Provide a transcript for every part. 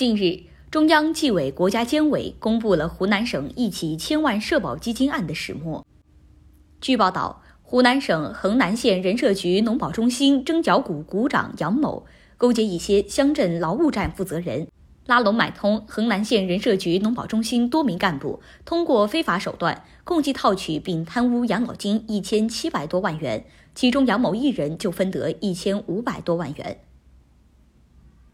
近日，中央纪委国家监委公布了湖南省一起千万社保基金案的始末。据报道，湖南省衡南县人社局农保中心征缴股股长杨某勾结一些乡镇劳务站负责人，拉拢买通衡南县人社局农保中心多名干部，通过非法手段共计套取并贪污养老金一千七百多万元，其中杨某一人就分得一千五百多万元。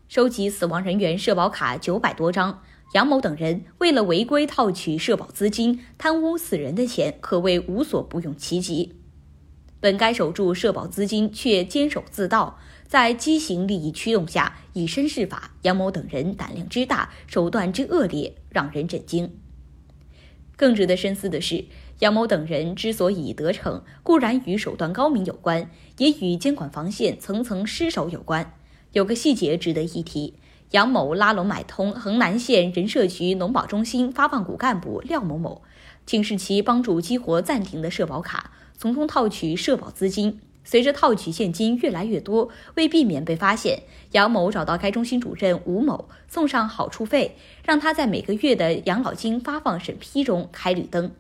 收集死亡人员社保卡九百多张，杨某等人为了违规套取社保资金，贪污死人的钱，可谓无所不用其极。本该守住社保资金，却监守自盗，在畸形利益驱动下以身试法。杨某等人胆量之大，手段之恶劣，让人震惊。更值得深思的是，杨某等人之所以得逞，固然与手段高明有关，也与监管防线层层失守有关。有个细节值得一提：杨某拉拢买通衡南县人社局农保中心发放股干部廖某某，请示其帮助激活暂停的社保卡，从中套取社保资金。随着套取现金越来越多，为避免被发现，杨某找到该中心主任吴某，送上好处费，让他在每个月的养老金发放审批中开绿灯。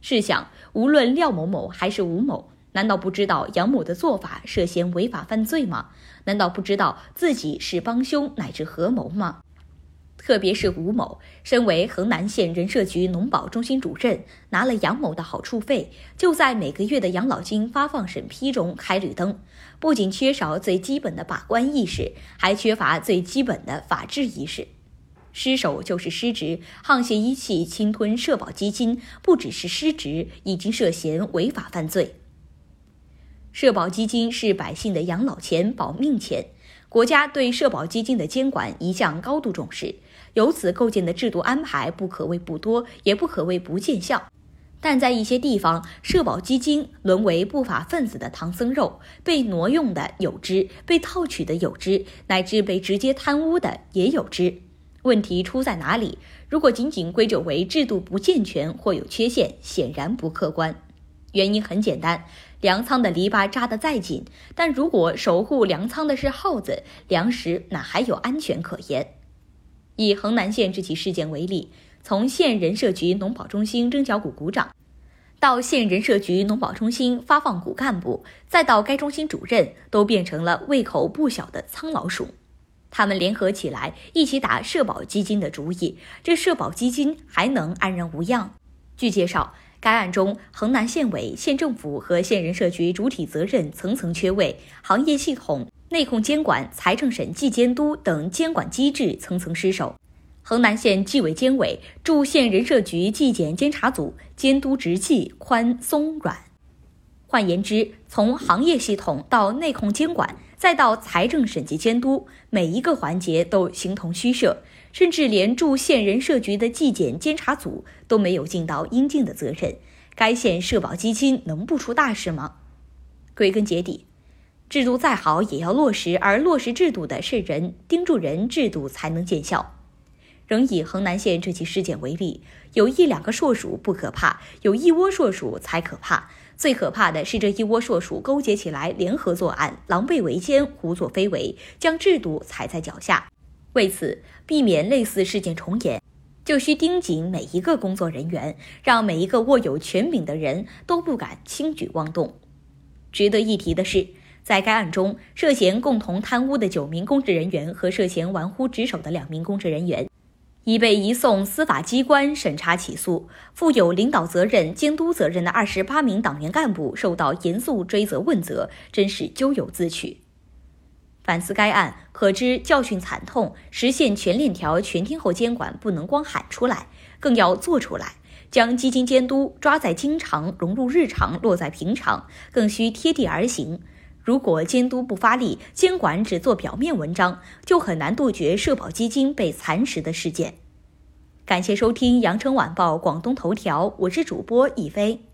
试想，无论廖某某还是吴某。难道不知道杨某的做法涉嫌违法犯罪吗？难道不知道自己是帮凶乃至合谋吗？特别是吴某，身为衡南县人社局农保中心主任，拿了杨某的好处费，就在每个月的养老金发放审批中开绿灯，不仅缺少最基本的把关意识，还缺乏最基本的法治意识。失守就是失职，沆瀣一气侵吞社保基金，不只是失职，已经涉嫌违法犯罪。社保基金是百姓的养老钱、保命钱，国家对社保基金的监管一向高度重视，由此构建的制度安排不可谓不多，也不可谓不见效。但在一些地方，社保基金沦为不法分子的唐僧肉，被挪用的有之，被套取的有之，乃至被直接贪污的也有之。问题出在哪里？如果仅仅归咎为制度不健全或有缺陷，显然不客观。原因很简单，粮仓的篱笆扎得再紧，但如果守护粮仓的是耗子，粮食哪还有安全可言？以衡南县这起事件为例，从县人社局农保中心征缴股股长，到县人社局农保中心发放股干部，再到该中心主任，都变成了胃口不小的苍老鼠。他们联合起来，一起打社保基金的主意，这社保基金还能安然无恙？据介绍。该案中，衡南县委、县政府和县人社局主体责任层层缺位，行业系统、内控监管、财政审计监督等监管机制层层失守。衡南县纪委监委驻县人社局纪检监察组监督执纪宽松软。换言之，从行业系统到内控监管，再到财政审计监督，每一个环节都形同虚设。甚至连驻县人社局的纪检监察组都没有尽到应尽的责任，该县社保基金能不出大事吗？归根结底，制度再好也要落实，而落实制度的是人，盯住人，制度才能见效。仍以衡南县这起事件为例，有一两个硕鼠不可怕，有一窝硕鼠才可怕。最可怕的是这一窝硕鼠勾结起来，联合作案，狼狈为奸，胡作非为，将制度踩在脚下。为此，避免类似事件重演，就需盯紧每一个工作人员，让每一个握有权柄的人都不敢轻举妄动。值得一提的是，在该案中，涉嫌共同贪污的九名公职人员和涉嫌玩忽职守的两名公职人员，已被移送司法机关审查起诉；负有领导责任、监督责任的二十八名党员干部受到严肃追责问责，真是咎由自取。反思该案，可知教训惨痛。实现全链条、全天候监管，不能光喊出来，更要做出来。将基金监督抓在经常，融入日常，落在平常，更需贴地而行。如果监督不发力，监管只做表面文章，就很难杜绝社保基金被蚕食的事件。感谢收听羊城晚报广东头条，我是主播一飞。